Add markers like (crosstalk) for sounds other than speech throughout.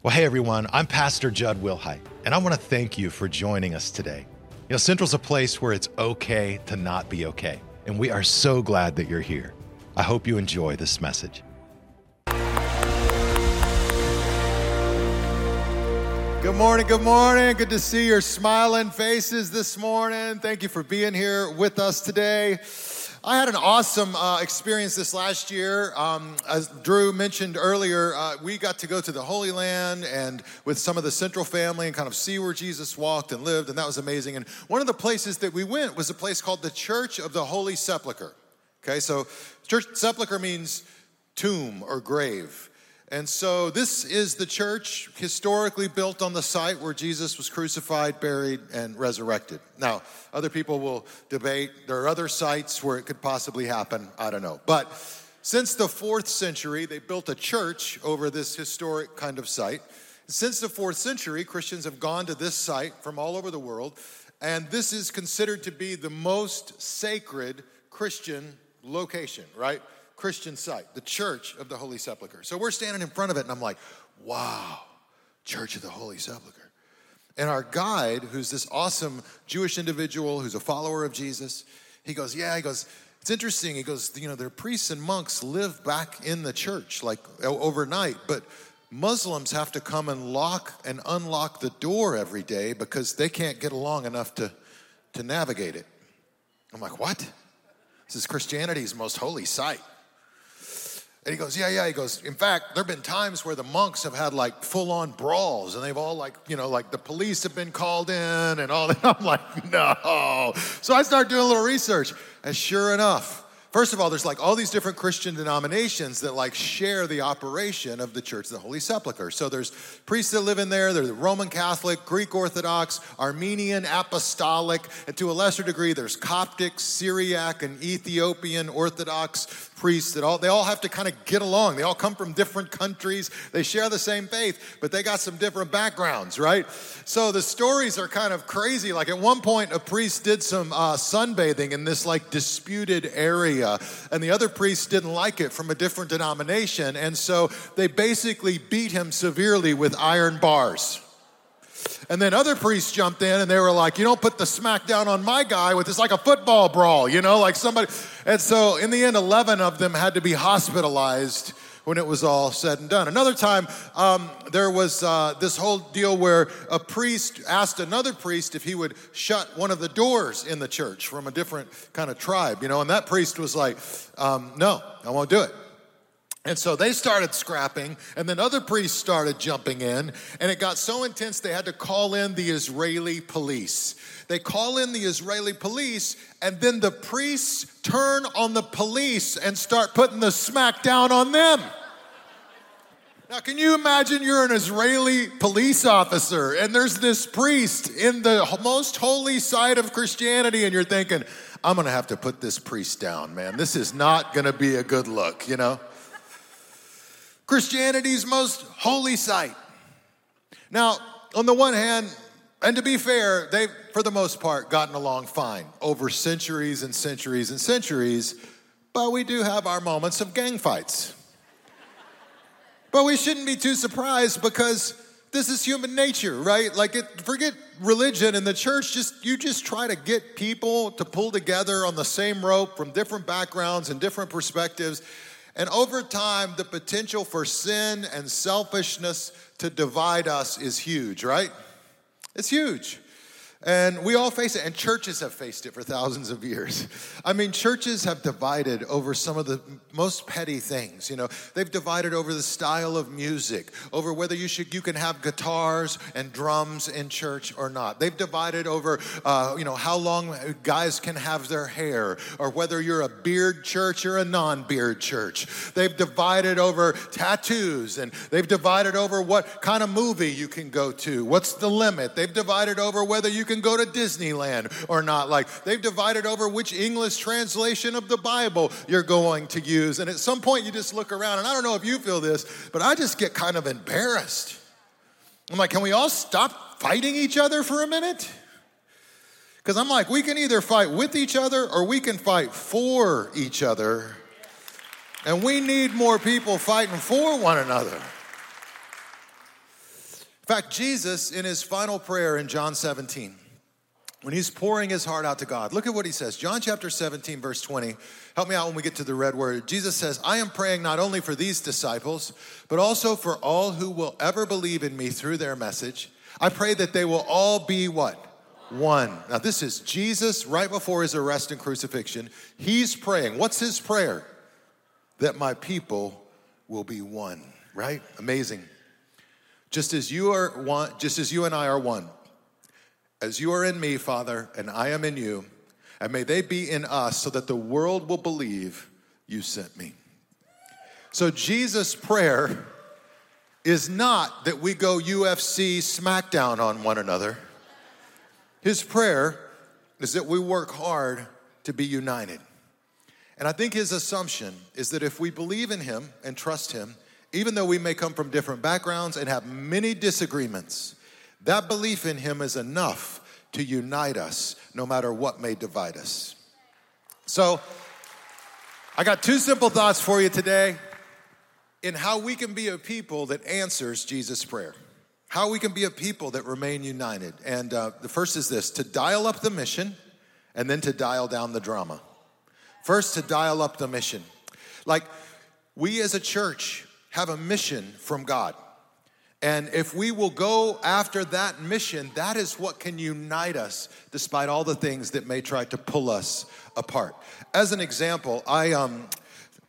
Well, hey everyone, I'm Pastor Jud Wilhite, and I want to thank you for joining us today. You know, Central's a place where it's okay to not be okay, and we are so glad that you're here. I hope you enjoy this message. Good morning, good morning. Good to see your smiling faces this morning. Thank you for being here with us today. I had an awesome uh, experience this last year. Um, as Drew mentioned earlier, uh, we got to go to the Holy Land and with some of the Central family and kind of see where Jesus walked and lived, and that was amazing. And one of the places that we went was a place called the Church of the Holy Sepulchre. Okay, so church sepulchre means tomb or grave. And so this is the church historically built on the site where Jesus was crucified, buried, and resurrected. Now, other people will debate. There are other sites where it could possibly happen. I don't know. But since the fourth century, they built a church over this historic kind of site. Since the fourth century, Christians have gone to this site from all over the world, and this is considered to be the most sacred Christian location, right? Christian site, the Church of the Holy Sepulchre. So we're standing in front of it, and I'm like, wow, Church of the Holy Sepulchre. And our guide, who's this awesome Jewish individual who's a follower of Jesus, he goes, yeah, he goes, it's interesting. He goes, you know, their priests and monks live back in the church like overnight, but Muslims have to come and lock and unlock the door every day because they can't get along enough to, to navigate it. I'm like, what? This is Christianity's most holy site. And he goes, Yeah, yeah. He goes, In fact, there have been times where the monks have had like full on brawls and they've all like, you know, like the police have been called in and all that. (laughs) I'm like, No. So I start doing a little research. And sure enough, First of all, there's like all these different Christian denominations that like share the operation of the Church of the Holy Sepulchre. So there's priests that live in there, there's the Roman Catholic, Greek Orthodox, Armenian, Apostolic, and to a lesser degree, there's Coptic, Syriac, and Ethiopian Orthodox priests that all they all have to kind of get along. They all come from different countries. They share the same faith, but they got some different backgrounds, right? So the stories are kind of crazy. Like at one point, a priest did some uh, sunbathing in this like disputed area, and the other priests didn't like it from a different denomination, and so they basically beat him severely with iron bars. And then other priests jumped in and they were like, you don't put the smack down on my guy with this like a football brawl, you know, like somebody. And so in the end, 11 of them had to be hospitalized when it was all said and done. Another time, um, there was uh, this whole deal where a priest asked another priest if he would shut one of the doors in the church from a different kind of tribe, you know, and that priest was like, um, no, I won't do it. And so they started scrapping, and then other priests started jumping in, and it got so intense they had to call in the Israeli police. They call in the Israeli police, and then the priests turn on the police and start putting the smack down on them. Now, can you imagine you're an Israeli police officer and there's this priest in the most holy side of Christianity, and you're thinking, I'm gonna have to put this priest down, man. This is not gonna be a good look, you know? Christianity's most holy site. Now, on the one hand, and to be fair, they've, for the most part, gotten along fine over centuries and centuries and centuries, but we do have our moments of gang fights. but we shouldn't be too surprised because this is human nature, right? Like, it, forget religion and the church, just you just try to get people to pull together on the same rope from different backgrounds and different perspectives and over time, the potential for sin and selfishness to divide us is huge, right? It's huge. And we all face it, and churches have faced it for thousands of years. I mean, churches have divided over some of the most petty things. You know, they've divided over the style of music, over whether you should you can have guitars and drums in church or not. They've divided over, uh, you know, how long guys can have their hair, or whether you're a beard church or a non-beard church. They've divided over tattoos, and they've divided over what kind of movie you can go to. What's the limit? They've divided over whether you can go to Disneyland or not. Like they've divided over which English translation of the Bible you're going to use. And at some point, you just look around, and I don't know if you feel this, but I just get kind of embarrassed. I'm like, can we all stop fighting each other for a minute? Because I'm like, we can either fight with each other or we can fight for each other. And we need more people fighting for one another. Fact, Jesus, in his final prayer in John 17, when he's pouring his heart out to God, look at what he says. John chapter 17, verse 20. Help me out when we get to the red word. Jesus says, I am praying not only for these disciples, but also for all who will ever believe in me through their message. I pray that they will all be what? One. Now, this is Jesus right before his arrest and crucifixion. He's praying. What's his prayer? That my people will be one, right? Amazing. Just as you are one, just as you and I are one, as you are in me, Father, and I am in you, and may they be in us so that the world will believe you sent me. So, Jesus' prayer is not that we go UFC smackdown on one another. His prayer is that we work hard to be united. And I think his assumption is that if we believe in him and trust him, even though we may come from different backgrounds and have many disagreements, that belief in him is enough to unite us no matter what may divide us. So, I got two simple thoughts for you today in how we can be a people that answers Jesus' prayer. How we can be a people that remain united. And uh, the first is this to dial up the mission and then to dial down the drama. First, to dial up the mission. Like, we as a church have a mission from God. And if we will go after that mission, that is what can unite us despite all the things that may try to pull us apart. As an example, I um,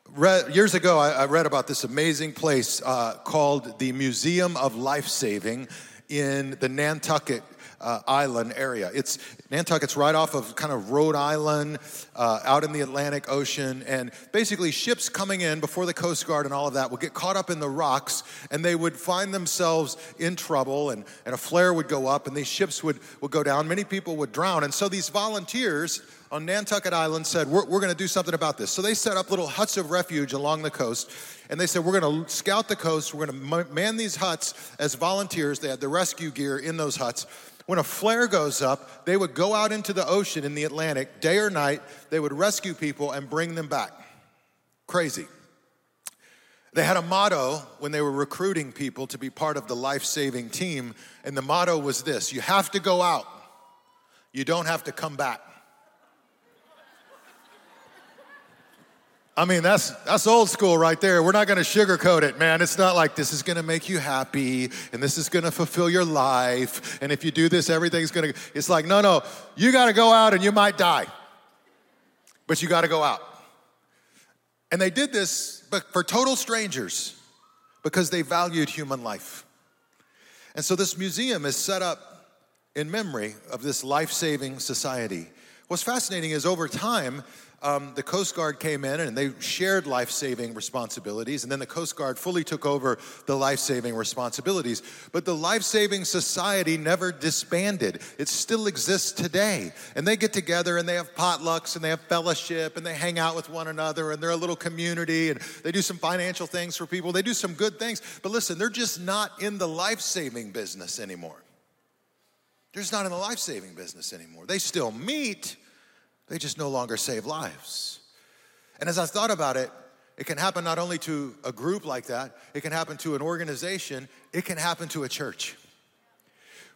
read, years ago I, I, read about this amazing place uh, called the Museum of Life Saving in the Nantucket uh, Island area. It's Nantucket's right off of kind of Rhode Island, uh, out in the Atlantic Ocean, and basically ships coming in before the Coast Guard and all of that would get caught up in the rocks, and they would find themselves in trouble, and, and a flare would go up, and these ships would, would go down. Many people would drown, and so these volunteers on Nantucket Island said, We're, we're going to do something about this. So they set up little huts of refuge along the coast. And they said, We're going to scout the coast. We're going to man these huts as volunteers. They had the rescue gear in those huts when a flare goes up, they would go out into the ocean in the Atlantic, day or night. They would rescue people and bring them back. Crazy. They had a motto when they were recruiting people to be part of the life saving team, and the motto was this You have to go out, you don't have to come back. I mean, that's, that's old school right there. We're not going to sugarcoat it, man. It's not like this is going to make you happy and this is going to fulfill your life. And if you do this, everything's going to. It's like, no, no, you got to go out and you might die, but you got to go out. And they did this but for total strangers because they valued human life. And so this museum is set up in memory of this life saving society. What's fascinating is over time, um, the Coast Guard came in and they shared life saving responsibilities, and then the Coast Guard fully took over the life saving responsibilities. But the life saving society never disbanded, it still exists today. And they get together and they have potlucks and they have fellowship and they hang out with one another and they're a little community and they do some financial things for people. They do some good things. But listen, they're just not in the life saving business anymore. They're just not in the life saving business anymore. They still meet they just no longer save lives. And as I thought about it, it can happen not only to a group like that, it can happen to an organization, it can happen to a church.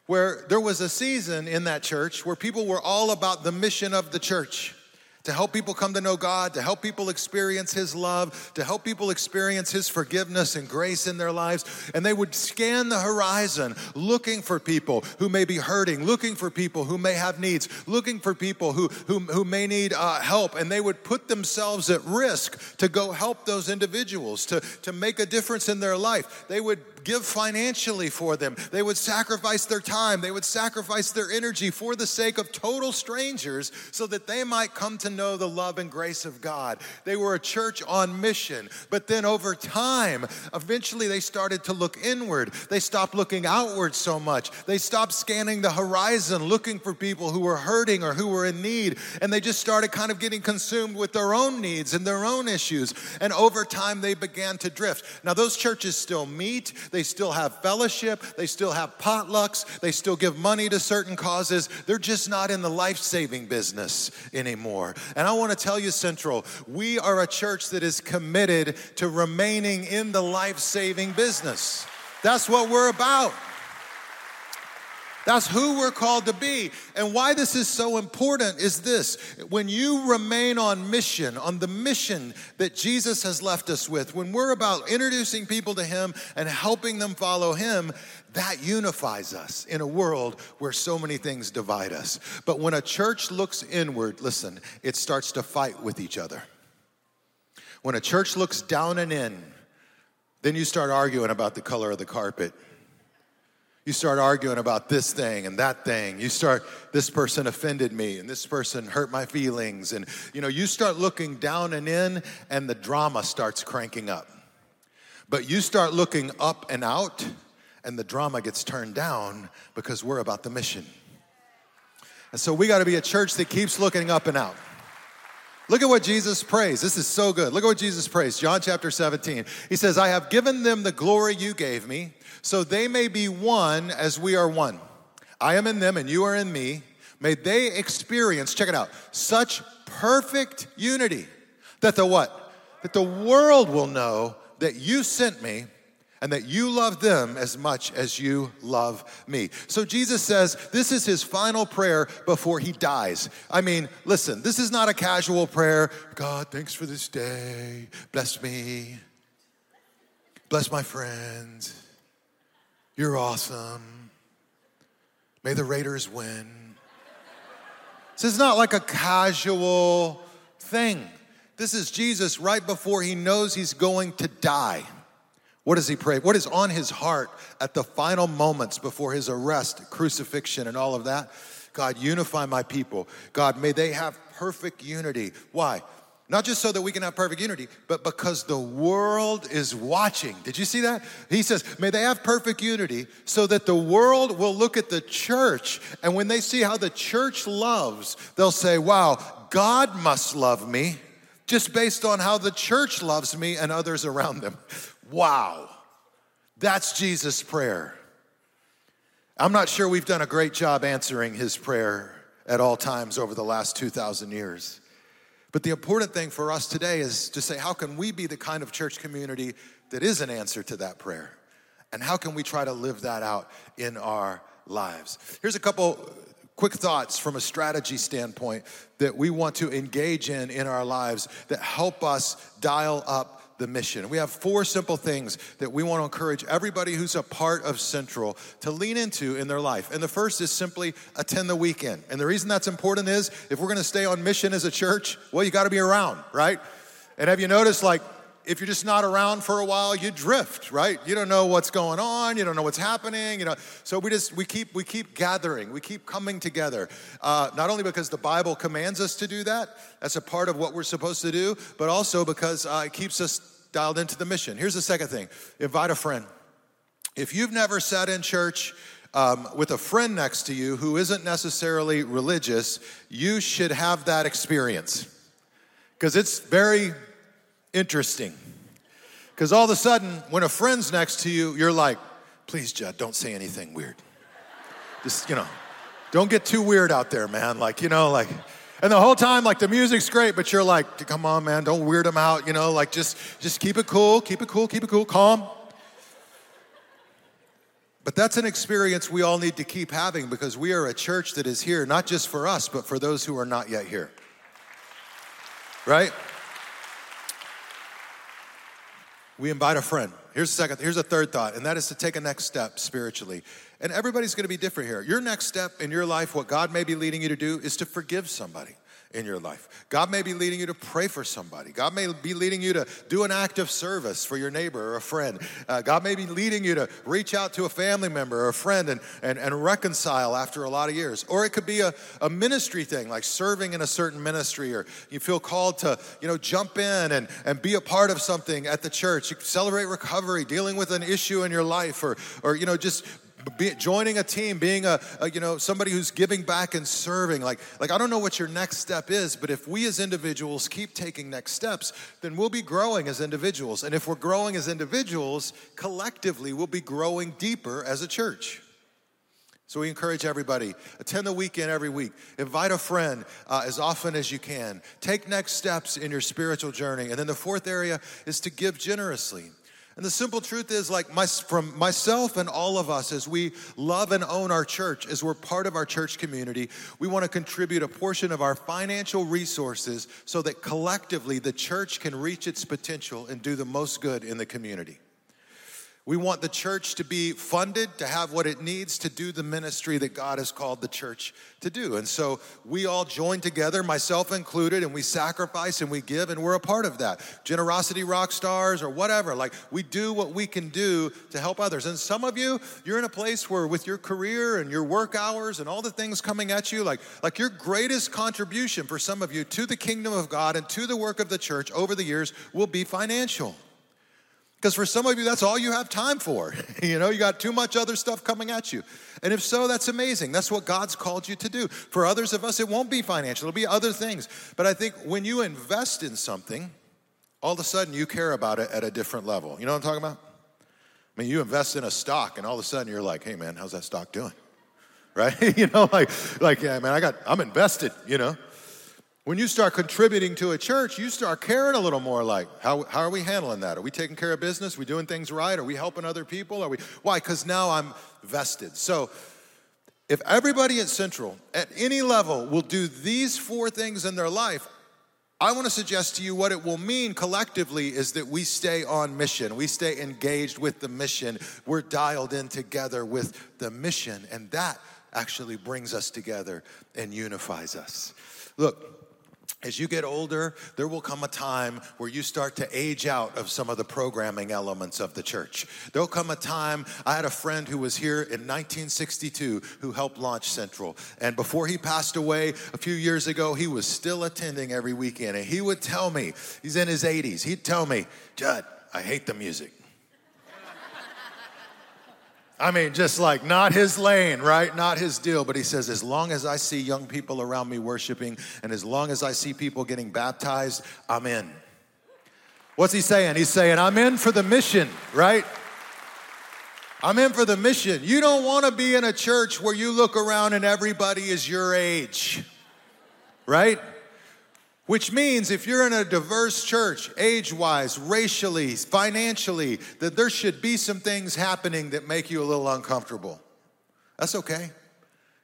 Where there was a season in that church where people were all about the mission of the church to help people come to know God, to help people experience His love, to help people experience His forgiveness and grace in their lives. And they would scan the horizon looking for people who may be hurting, looking for people who may have needs, looking for people who, who, who may need uh, help. And they would put themselves at risk to go help those individuals, to, to make a difference in their life. They give financially for them. They would sacrifice their time, they would sacrifice their energy for the sake of total strangers so that they might come to know the love and grace of God. They were a church on mission, but then over time, eventually they started to look inward. They stopped looking outward so much. They stopped scanning the horizon looking for people who were hurting or who were in need, and they just started kind of getting consumed with their own needs and their own issues. And over time, they began to drift. Now, those churches still meet, they still have fellowship. They still have potlucks. They still give money to certain causes. They're just not in the life saving business anymore. And I want to tell you, Central, we are a church that is committed to remaining in the life saving business. That's what we're about. That's who we're called to be. And why this is so important is this when you remain on mission, on the mission that Jesus has left us with, when we're about introducing people to Him and helping them follow Him, that unifies us in a world where so many things divide us. But when a church looks inward, listen, it starts to fight with each other. When a church looks down and in, then you start arguing about the color of the carpet you start arguing about this thing and that thing. You start, this person offended me and this person hurt my feelings. And, you know, you start looking down and in and the drama starts cranking up. But you start looking up and out and the drama gets turned down because we're about the mission. And so we got to be a church that keeps looking up and out. Look at what Jesus prays. This is so good. Look at what Jesus prays. John chapter 17. He says, I have given them the glory you gave me so they may be one as we are one. I am in them and you are in me. May they experience, check it out, such perfect unity that the what? That the world will know that you sent me and that you love them as much as you love me. So Jesus says this is his final prayer before he dies. I mean, listen, this is not a casual prayer. God, thanks for this day. Bless me. Bless my friends. You're awesome. May the Raiders win. This is not like a casual thing. This is Jesus right before he knows he's going to die. What does he pray? What is on his heart at the final moments before his arrest, crucifixion, and all of that? God, unify my people. God, may they have perfect unity. Why? Not just so that we can have perfect unity, but because the world is watching. Did you see that? He says, May they have perfect unity so that the world will look at the church, and when they see how the church loves, they'll say, Wow, God must love me just based on how the church loves me and others around them. Wow. That's Jesus' prayer. I'm not sure we've done a great job answering his prayer at all times over the last 2,000 years. But the important thing for us today is to say, how can we be the kind of church community that is an answer to that prayer? And how can we try to live that out in our lives? Here's a couple quick thoughts from a strategy standpoint that we want to engage in in our lives that help us dial up the mission. We have four simple things that we want to encourage everybody who's a part of Central to lean into in their life. And the first is simply attend the weekend. And the reason that's important is if we're going to stay on mission as a church, well, you got to be around, right? And have you noticed, like, if you're just not around for a while, you drift, right? You don't know what's going on, you don't know what's happening, you know. So we just we keep we keep gathering, we keep coming together. Uh, not only because the Bible commands us to do that, that's a part of what we're supposed to do, but also because uh, it keeps us dialed into the mission. Here's the second thing: invite a friend. If you've never sat in church. Um, with a friend next to you who isn't necessarily religious, you should have that experience because it's very interesting. Because all of a sudden, when a friend's next to you, you're like, please, Jud, don't say anything weird. Just, you know, don't get too weird out there, man. Like, you know, like, and the whole time, like the music's great, but you're like, come on, man, don't weird them out, you know, like just just keep it cool, keep it cool, keep it cool, calm. But that's an experience we all need to keep having because we are a church that is here not just for us, but for those who are not yet here. Right? We invite a friend. Here's a second, here's a third thought, and that is to take a next step spiritually. And everybody's gonna be different here. Your next step in your life, what God may be leading you to do, is to forgive somebody in your life. God may be leading you to pray for somebody. God may be leading you to do an act of service for your neighbor or a friend. Uh, God may be leading you to reach out to a family member or a friend and, and, and reconcile after a lot of years. Or it could be a, a ministry thing, like serving in a certain ministry, or you feel called to, you know, jump in and, and be a part of something at the church. You celebrate recovery, dealing with an issue in your life, or, or you know, just be, joining a team, being a, a, you know somebody who's giving back and serving. Like like I don't know what your next step is, but if we as individuals keep taking next steps, then we'll be growing as individuals. And if we're growing as individuals, collectively we'll be growing deeper as a church. So we encourage everybody attend the weekend every week. Invite a friend uh, as often as you can. Take next steps in your spiritual journey. And then the fourth area is to give generously. And the simple truth is, like, my, from myself and all of us, as we love and own our church, as we're part of our church community, we want to contribute a portion of our financial resources so that collectively the church can reach its potential and do the most good in the community. We want the church to be funded, to have what it needs to do the ministry that God has called the church to do. And so we all join together, myself included, and we sacrifice and we give, and we're a part of that. Generosity rock stars or whatever. Like we do what we can do to help others. And some of you, you're in a place where with your career and your work hours and all the things coming at you, like, like your greatest contribution for some of you to the kingdom of God and to the work of the church over the years will be financial. Because for some of you, that's all you have time for. (laughs) you know, you got too much other stuff coming at you. And if so, that's amazing. That's what God's called you to do. For others of us, it won't be financial, it'll be other things. But I think when you invest in something, all of a sudden you care about it at a different level. You know what I'm talking about? I mean, you invest in a stock, and all of a sudden you're like, hey man, how's that stock doing? (laughs) Right? (laughs) you know, like, like, yeah, man, I got, I'm invested, you know. When you start contributing to a church, you start caring a little more like, how, how are we handling that? Are we taking care of business? Are we doing things right? Are we helping other people? Are we, why? Because now I'm vested. So if everybody at Central at any level will do these four things in their life, I want to suggest to you what it will mean collectively is that we stay on mission. We stay engaged with the mission. We're dialed in together with the mission, and that actually brings us together and unifies us. Look, as you get older, there will come a time where you start to age out of some of the programming elements of the church. There'll come a time, I had a friend who was here in 1962 who helped launch Central. And before he passed away a few years ago, he was still attending every weekend. And he would tell me, he's in his 80s, he'd tell me, Jud, I hate the music. I mean, just like not his lane, right? Not his deal. But he says, as long as I see young people around me worshiping and as long as I see people getting baptized, I'm in. What's he saying? He's saying, I'm in for the mission, right? I'm in for the mission. You don't want to be in a church where you look around and everybody is your age, right? Which means if you're in a diverse church, age wise, racially, financially, that there should be some things happening that make you a little uncomfortable. That's okay,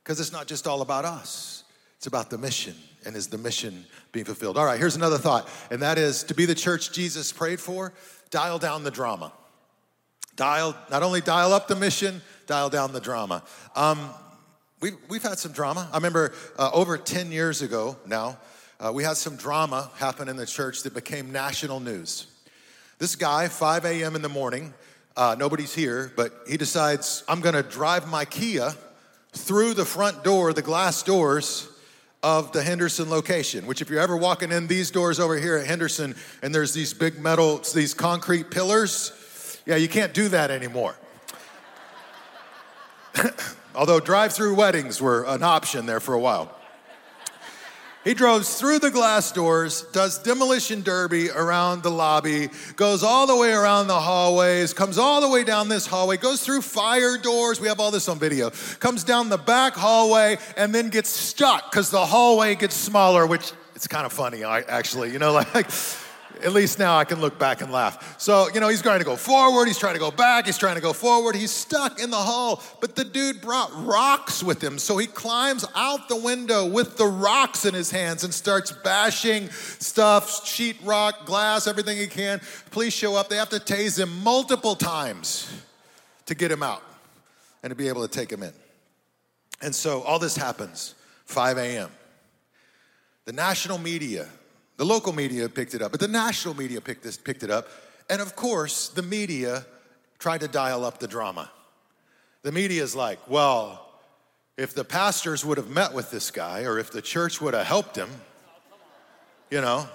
because it's not just all about us, it's about the mission. And is the mission being fulfilled? All right, here's another thought, and that is to be the church Jesus prayed for, dial down the drama. Dial, not only dial up the mission, dial down the drama. Um, we've, we've had some drama. I remember uh, over 10 years ago now, uh, we had some drama happen in the church that became national news. This guy, 5 a.m. in the morning, uh, nobody's here, but he decides, I'm gonna drive my Kia through the front door, the glass doors of the Henderson location, which if you're ever walking in these doors over here at Henderson and there's these big metal, these concrete pillars, yeah, you can't do that anymore. (laughs) Although drive through weddings were an option there for a while. He drove through the glass doors, does demolition derby around the lobby, goes all the way around the hallways, comes all the way down this hallway, goes through fire doors. We have all this on video. Comes down the back hallway and then gets stuck because the hallway gets smaller, which it's kind of funny, actually. You know, (laughs) like at least now I can look back and laugh. So, you know, he's trying to go forward, he's trying to go back, he's trying to go forward. He's stuck in the hall, but the dude brought rocks with him. So he climbs out the window with the rocks in his hands and starts bashing stuff, sheet rock, glass, everything he can. Police show up. They have to tase him multiple times to get him out and to be able to take him in. And so all this happens 5 a.m. The national media the local media picked it up, but the national media picked, this, picked it up. And of course, the media tried to dial up the drama. The media is like, well, if the pastors would have met with this guy or if the church would have helped him, you know,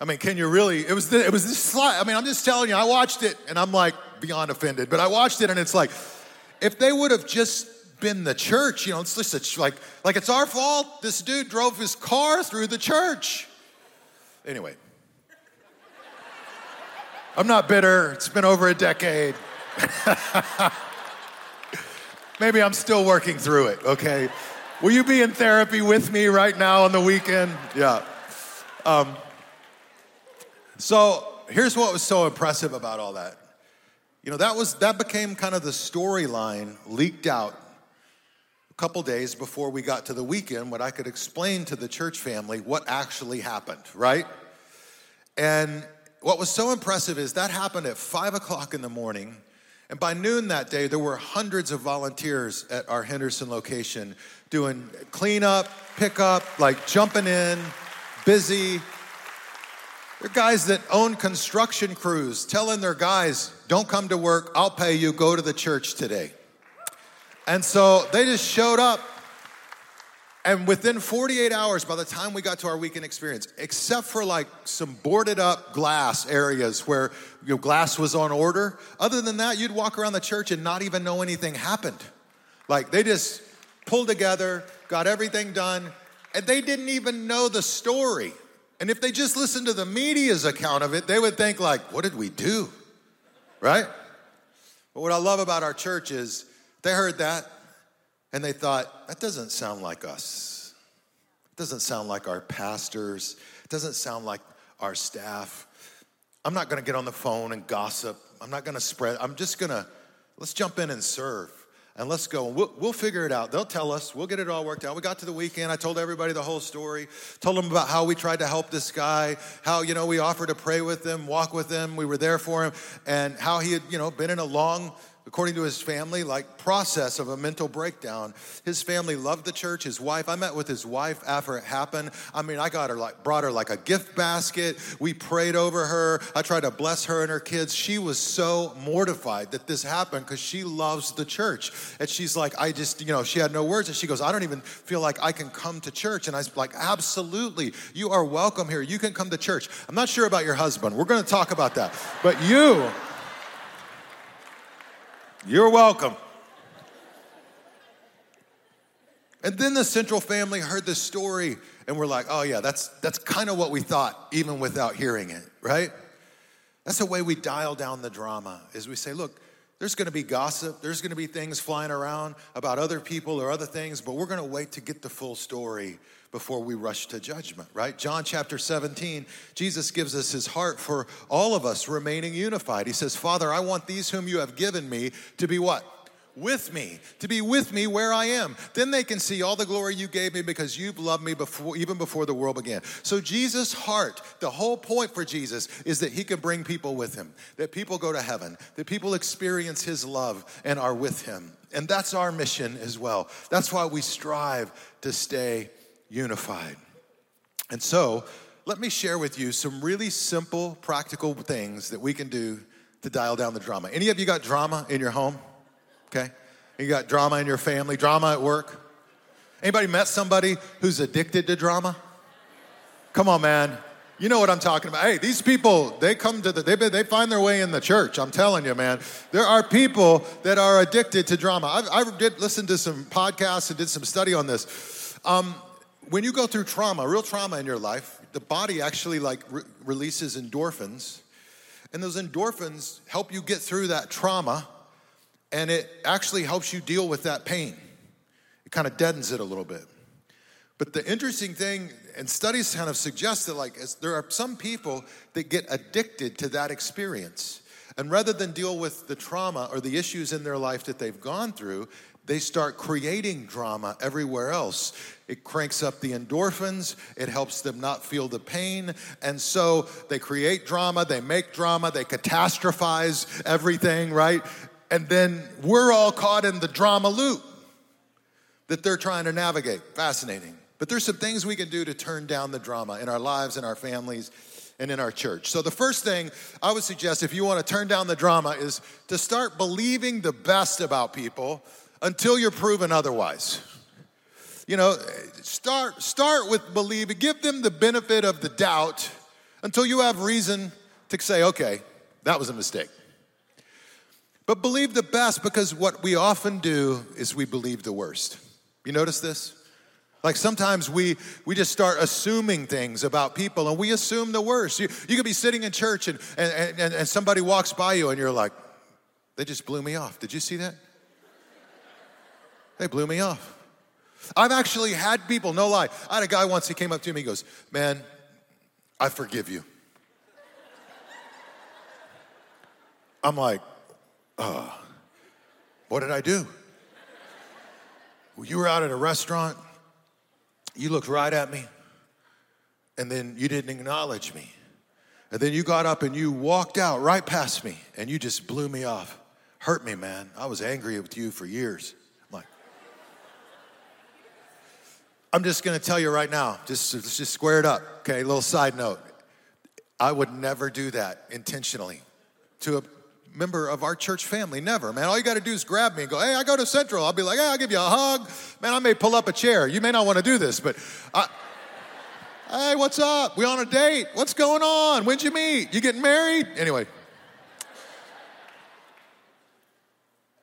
I mean, can you really? It was the, it was this slide. I mean, I'm just telling you. I watched it and I'm like beyond offended. But I watched it and it's like, if they would have just been the church, you know, it's just like like it's our fault. This dude drove his car through the church. Anyway, I'm not bitter. It's been over a decade. (laughs) Maybe I'm still working through it, okay? Will you be in therapy with me right now on the weekend? Yeah. Um, so here's what was so impressive about all that You know, that was that became kind of the storyline leaked out a couple days before we got to the weekend when I could explain to the church family what actually happened, right? And what was so impressive is that happened at five o'clock in the morning. And by noon that day, there were hundreds of volunteers at our Henderson location doing cleanup, pickup, like jumping in, busy. They're guys that own construction crews telling their guys, don't come to work, I'll pay you, go to the church today. And so they just showed up. And within 48 hours, by the time we got to our weekend experience, except for like some boarded up glass areas where you know, glass was on order, other than that, you'd walk around the church and not even know anything happened. Like they just pulled together, got everything done, and they didn't even know the story. And if they just listened to the media's account of it, they would think like, what did we do? Right? But what I love about our church is they heard that and they thought, that doesn't sound like us. It doesn't sound like our pastors. It doesn't sound like our staff. I'm not gonna get on the phone and gossip. I'm not gonna spread. I'm just gonna, let's jump in and serve and let's go. We'll, we'll figure it out. They'll tell us. We'll get it all worked out. We got to the weekend. I told everybody the whole story. Told them about how we tried to help this guy, how, you know, we offered to pray with him, walk with him. We were there for him, and how he had, you know, been in a long according to his family, like process of a mental breakdown. His family loved the church. His wife, I met with his wife after it happened. I mean, I got her like brought her like a gift basket. We prayed over her. I tried to bless her and her kids. She was so mortified that this happened because she loves the church. And she's like, I just, you know, she had no words. And she goes, I don't even feel like I can come to church. And I was like, absolutely. You are welcome here. You can come to church. I'm not sure about your husband. We're going to talk about that. But you, you're welcome. And then the central family heard this story and we're like, oh yeah, that's that's kind of what we thought, even without hearing it, right? That's the way we dial down the drama, is we say, look, there's gonna be gossip, there's gonna be things flying around about other people or other things, but we're gonna wait to get the full story before we rush to judgment, right? John chapter 17, Jesus gives us his heart for all of us remaining unified. He says, Father, I want these whom you have given me to be what? with me, to be with me where I am. Then they can see all the glory you gave me because you've loved me before, even before the world began. So, Jesus' heart, the whole point for Jesus is that he can bring people with him, that people go to heaven, that people experience his love and are with him. And that's our mission as well. That's why we strive to stay unified. And so, let me share with you some really simple, practical things that we can do to dial down the drama. Any of you got drama in your home? Okay? You got drama in your family, drama at work? Anybody met somebody who's addicted to drama? Come on, man. You know what I'm talking about. Hey, these people, they come to the, they, they find their way in the church. I'm telling you, man. There are people that are addicted to drama. I, I did listen to some podcasts and did some study on this. Um, when you go through trauma, real trauma in your life, the body actually like re- releases endorphins, and those endorphins help you get through that trauma, and it actually helps you deal with that pain. It kind of deadens it a little bit. But the interesting thing, and studies kind of suggest that like there are some people that get addicted to that experience. And rather than deal with the trauma or the issues in their life that they've gone through, they start creating drama everywhere else. It cranks up the endorphins, it helps them not feel the pain. And so they create drama, they make drama, they catastrophize everything, right? And then we're all caught in the drama loop that they're trying to navigate. Fascinating. But there's some things we can do to turn down the drama in our lives, in our families, and in our church. So, the first thing I would suggest if you want to turn down the drama is to start believing the best about people until you're proven otherwise. You know, start start with believing, give them the benefit of the doubt until you have reason to say, okay, that was a mistake. But believe the best because what we often do is we believe the worst. You notice this? Like sometimes we we just start assuming things about people and we assume the worst. You, you could be sitting in church and, and, and, and somebody walks by you and you're like, they just blew me off. Did you see that? They blew me off. I've actually had people, no lie. I had a guy once, he came up to me, he goes, Man, I forgive you. I'm like, oh, what did I do? Well, you were out at a restaurant, you looked right at me, and then you didn't acknowledge me. And then you got up and you walked out right past me and you just blew me off. Hurt me, man. I was angry with you for years. I'm like, I'm just gonna tell you right now, just, just square it up, okay? A Little side note. I would never do that intentionally to a member of our church family. Never, man. All you got to do is grab me and go, hey, I go to Central. I'll be like, hey, I'll give you a hug. Man, I may pull up a chair. You may not want to do this, but I, hey, what's up? We on a date? What's going on? When'd you meet? You getting married? Anyway.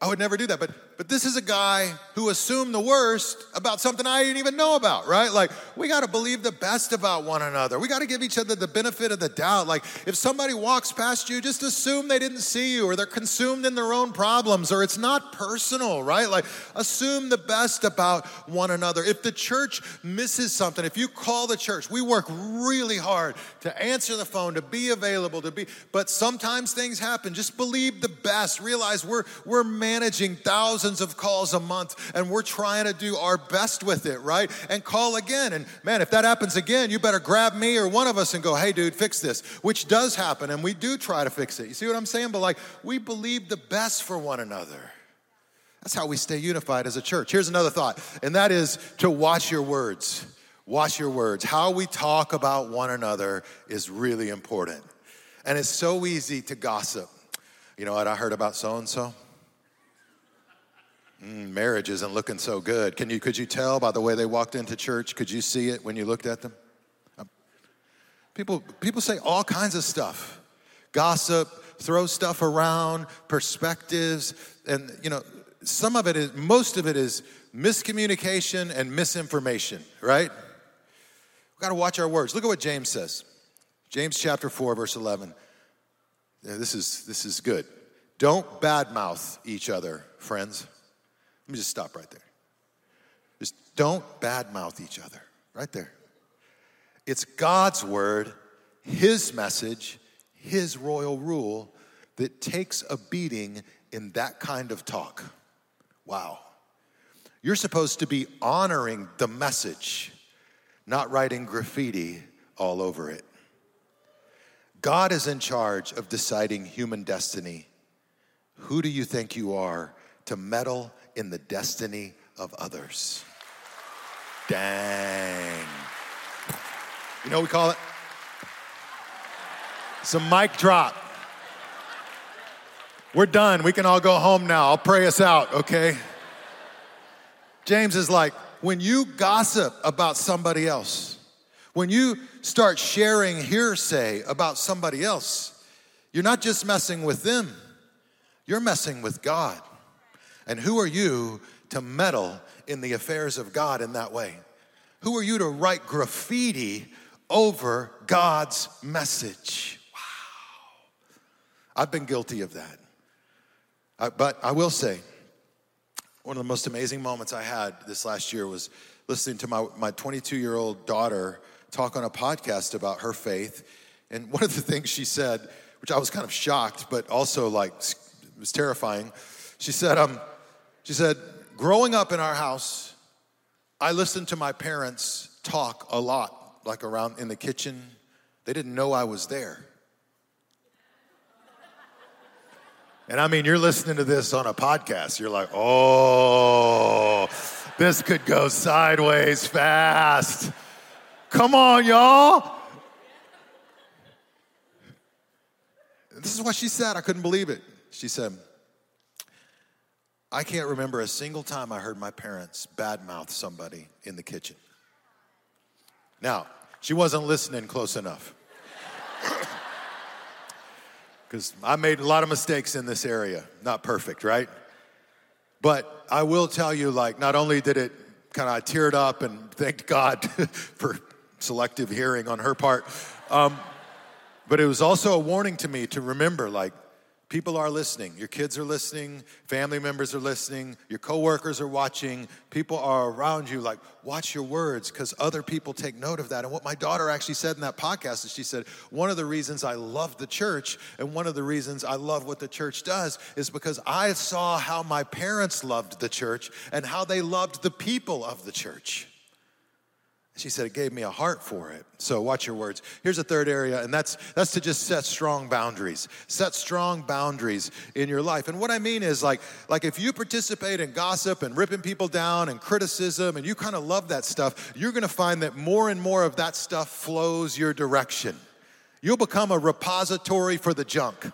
I would never do that. But but this is a guy who assumed the worst about something I didn't even know about, right? Like, we got to believe the best about one another. We got to give each other the benefit of the doubt. Like, if somebody walks past you, just assume they didn't see you or they're consumed in their own problems or it's not personal, right? Like, assume the best about one another. If the church misses something, if you call the church, we work really hard to answer the phone, to be available, to be, but sometimes things happen. Just believe the best. Realize we're, we're managing thousands thousands of calls a month and we're trying to do our best with it, right? And call again. And man, if that happens again, you better grab me or one of us and go, hey, dude, fix this, which does happen. And we do try to fix it. You see what I'm saying? But like, we believe the best for one another. That's how we stay unified as a church. Here's another thought, and that is to watch your words. Watch your words. How we talk about one another is really important. And it's so easy to gossip. You know what? I heard about so and so. Mm, marriage isn't looking so good. Can you, could you tell by the way they walked into church? Could you see it when you looked at them? Um, people, people say all kinds of stuff gossip, throw stuff around, perspectives, and you know, some of it is, most of it is miscommunication and misinformation, right? We've got to watch our words. Look at what James says. James chapter 4, verse 11. Yeah, this is, this is good. Don't badmouth each other, friends. Let me just stop right there. Just don't badmouth each other. Right there. It's God's word, His message, His royal rule that takes a beating in that kind of talk. Wow. You're supposed to be honoring the message, not writing graffiti all over it. God is in charge of deciding human destiny. Who do you think you are to meddle in the destiny of others. Dang. You know what we call it? Some mic drop. We're done. We can all go home now. I'll pray us out, okay? James is like, when you gossip about somebody else, when you start sharing hearsay about somebody else, you're not just messing with them, you're messing with God. And who are you to meddle in the affairs of God in that way? Who are you to write graffiti over God's message? Wow. I've been guilty of that. I, but I will say, one of the most amazing moments I had this last year was listening to my, my 22 year old daughter talk on a podcast about her faith. And one of the things she said, which I was kind of shocked, but also like was terrifying, she said, um, she said, Growing up in our house, I listened to my parents talk a lot, like around in the kitchen. They didn't know I was there. And I mean, you're listening to this on a podcast. You're like, oh, this could go sideways fast. Come on, y'all. This is what she said. I couldn't believe it. She said, I can't remember a single time I heard my parents badmouth somebody in the kitchen. Now, she wasn't listening close enough. (laughs) Because I made a lot of mistakes in this area. Not perfect, right? But I will tell you, like, not only did it kind of teared up and thanked God (laughs) for selective hearing on her part, um, but it was also a warning to me to remember, like, People are listening. Your kids are listening. Family members are listening. Your coworkers are watching. People are around you. Like, watch your words because other people take note of that. And what my daughter actually said in that podcast is she said, one of the reasons I love the church and one of the reasons I love what the church does is because I saw how my parents loved the church and how they loved the people of the church. She said it gave me a heart for it. So watch your words. Here's a third area, and that's that's to just set strong boundaries. Set strong boundaries in your life. And what I mean is like like if you participate in gossip and ripping people down and criticism and you kind of love that stuff, you're gonna find that more and more of that stuff flows your direction. You'll become a repository for the junk.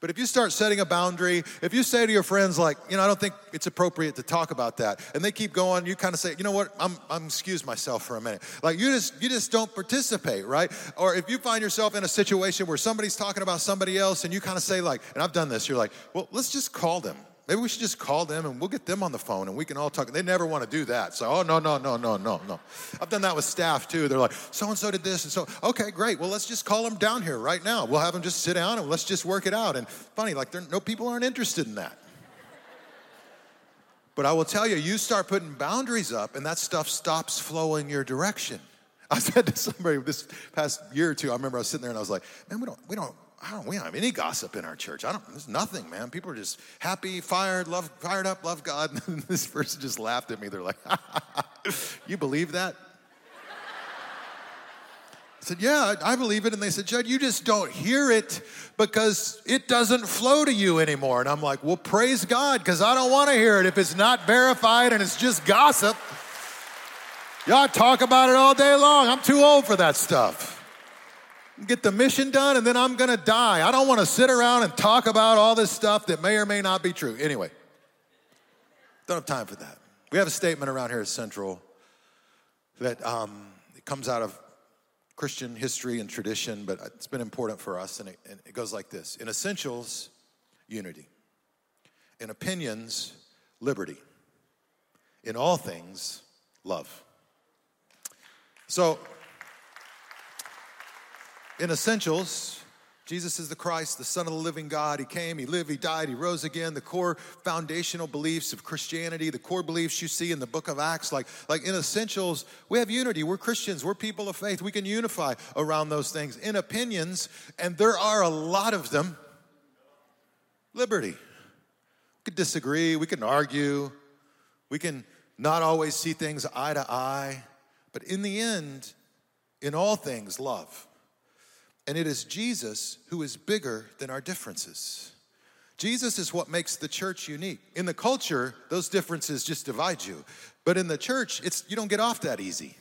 But if you start setting a boundary, if you say to your friends, like, you know, I don't think it's appropriate to talk about that, and they keep going, you kind of say, you know what, I'm, I'm excuse myself for a minute. Like you just you just don't participate, right? Or if you find yourself in a situation where somebody's talking about somebody else and you kind of say, like, and I've done this, you're like, well, let's just call them. Maybe we should just call them and we'll get them on the phone and we can all talk. They never want to do that. So, oh, no, no, no, no, no, no. I've done that with staff too. They're like, so and so did this. And so, okay, great. Well, let's just call them down here right now. We'll have them just sit down and let's just work it out. And funny, like, no people aren't interested in that. But I will tell you, you start putting boundaries up and that stuff stops flowing your direction. (laughs) I said to somebody this past year or two, I remember I was sitting there and I was like, man, we don't, we don't, I don't, we don't have any gossip in our church. I don't, there's nothing, man. People are just happy, fired, love, fired up, love God. (laughs) And this person just laughed at me. They're like, (laughs) you believe that? I said, Yeah, I believe it. And they said, Jud, you just don't hear it because it doesn't flow to you anymore. And I'm like, Well, praise God, because I don't want to hear it if it's not verified and it's just gossip. Y'all talk about it all day long. I'm too old for that stuff get the mission done, and then I'm gonna die. I don't wanna sit around and talk about all this stuff that may or may not be true. Anyway, don't have time for that. We have a statement around here at Central that um, it comes out of Christian history and tradition, but it's been important for us, and it, and it goes like this In essentials, unity. In opinions, liberty. In all things, love. So, in essentials, Jesus is the Christ, the Son of the living God. He came, He lived, He died, He rose again. The core foundational beliefs of Christianity, the core beliefs you see in the book of Acts, like, like in essentials, we have unity. We're Christians, we're people of faith. We can unify around those things. In opinions, and there are a lot of them, liberty. We can disagree, we can argue, we can not always see things eye to eye, but in the end, in all things, love. And it is Jesus who is bigger than our differences. Jesus is what makes the church unique. In the culture, those differences just divide you. But in the church, it's you don't get off that easy.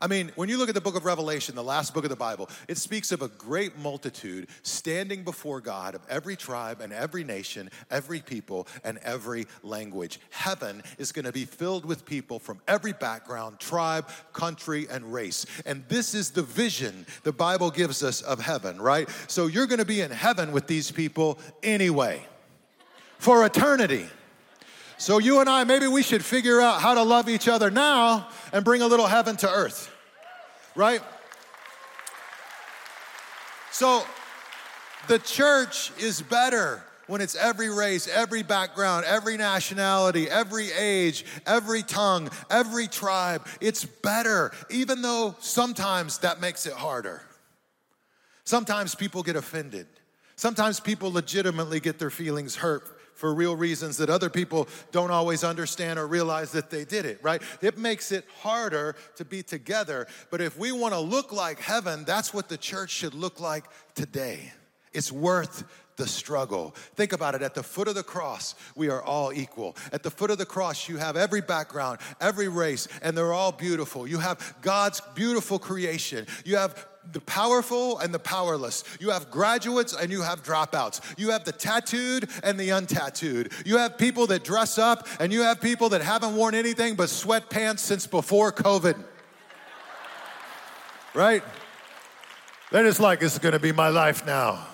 I mean, when you look at the book of Revelation, the last book of the Bible, it speaks of a great multitude standing before God of every tribe and every nation, every people, and every language. Heaven is going to be filled with people from every background, tribe, country, and race. And this is the vision the Bible gives us of heaven, right? So you're going to be in heaven with these people anyway for eternity. So, you and I, maybe we should figure out how to love each other now and bring a little heaven to earth, right? So, the church is better when it's every race, every background, every nationality, every age, every tongue, every tribe. It's better, even though sometimes that makes it harder. Sometimes people get offended. Sometimes people legitimately get their feelings hurt for real reasons that other people don't always understand or realize that they did it, right? It makes it harder to be together. But if we want to look like heaven, that's what the church should look like today. It's worth the struggle. Think about it. At the foot of the cross, we are all equal. At the foot of the cross, you have every background, every race, and they're all beautiful. You have God's beautiful creation. You have the powerful and the powerless. You have graduates and you have dropouts. You have the tattooed and the untattooed. You have people that dress up and you have people that haven't worn anything but sweatpants since before COVID. right? They're just like, this is gonna be my life now.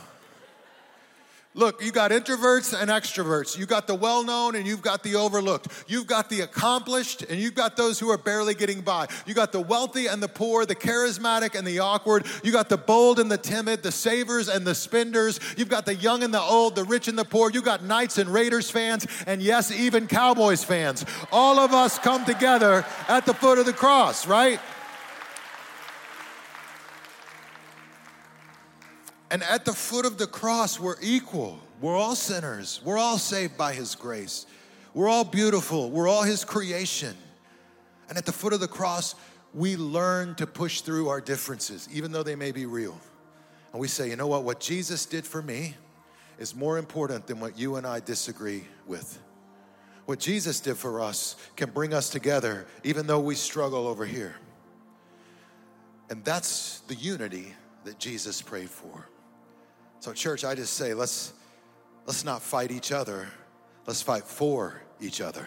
Look, you got introverts and extroverts. You got the well known and you've got the overlooked. You've got the accomplished and you've got those who are barely getting by. You got the wealthy and the poor, the charismatic and the awkward. You got the bold and the timid, the savers and the spenders. You've got the young and the old, the rich and the poor. You got Knights and Raiders fans, and yes, even Cowboys fans. All of us come together at the foot of the cross, right? And at the foot of the cross, we're equal. We're all sinners. We're all saved by His grace. We're all beautiful. We're all His creation. And at the foot of the cross, we learn to push through our differences, even though they may be real. And we say, you know what? What Jesus did for me is more important than what you and I disagree with. What Jesus did for us can bring us together, even though we struggle over here. And that's the unity that Jesus prayed for. So, church, I just say let's let's not fight each other. Let's fight for each other.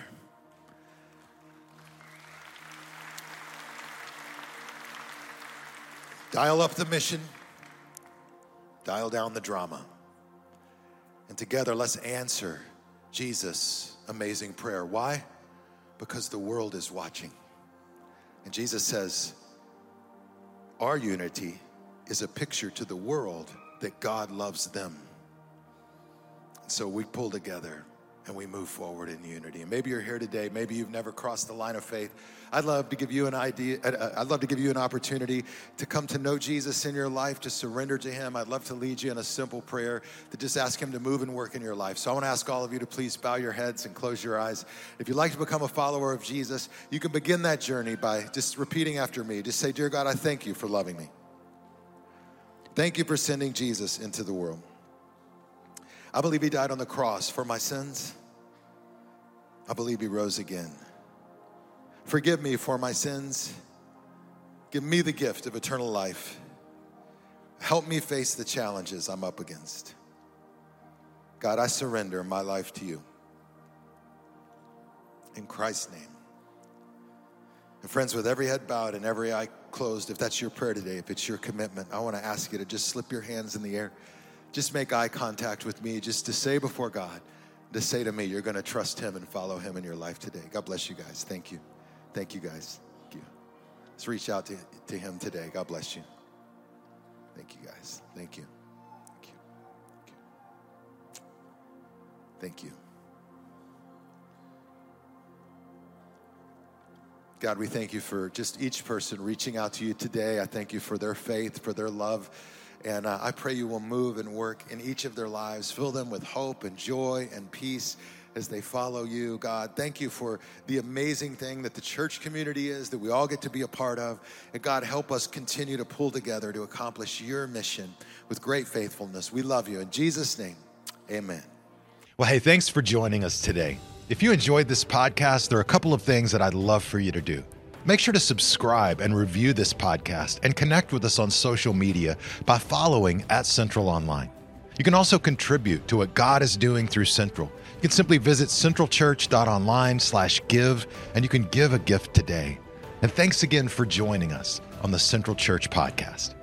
Dial up the mission, dial down the drama. And together, let's answer Jesus' amazing prayer. Why? Because the world is watching. And Jesus says, Our unity is a picture to the world that God loves them. So we pull together and we move forward in unity. And maybe you're here today, maybe you've never crossed the line of faith. I'd love to give you an idea, uh, uh, I'd love to give you an opportunity to come to know Jesus in your life, to surrender to Him. I'd love to lead you in a simple prayer to just ask Him to move and work in your life. So I want to ask all of you to please bow your heads and close your eyes. If you'd like to become a follower of Jesus, you can begin that journey by just repeating after me. Just say, Dear God, I thank you for loving me. Thank you for sending Jesus into the world. I believe he died on the cross for my sins. I believe he rose again. Forgive me for my sins. Give me the gift of eternal life. Help me face the challenges I'm up against. God, I surrender my life to you. In Christ's name. And friends, with every head bowed and every eye closed, if that's your prayer today, if it's your commitment, I want to ask you to just slip your hands in the air. Just make eye contact with me, just to say before God, to say to me, you're going to trust Him and follow Him in your life today. God bless you guys. Thank you. Thank you, guys. Thank you. Let's reach out to, to Him today. God bless you. Thank you, guys. Thank you. Thank you. Thank you. Thank you. God, we thank you for just each person reaching out to you today. I thank you for their faith, for their love. And uh, I pray you will move and work in each of their lives. Fill them with hope and joy and peace as they follow you, God. Thank you for the amazing thing that the church community is, that we all get to be a part of. And God, help us continue to pull together to accomplish your mission with great faithfulness. We love you. In Jesus' name, amen. Well, hey, thanks for joining us today. If you enjoyed this podcast, there are a couple of things that I'd love for you to do. Make sure to subscribe and review this podcast and connect with us on social media by following at Central Online. You can also contribute to what God is doing through Central. You can simply visit centralchurch.online slash give and you can give a gift today. And thanks again for joining us on the Central Church Podcast.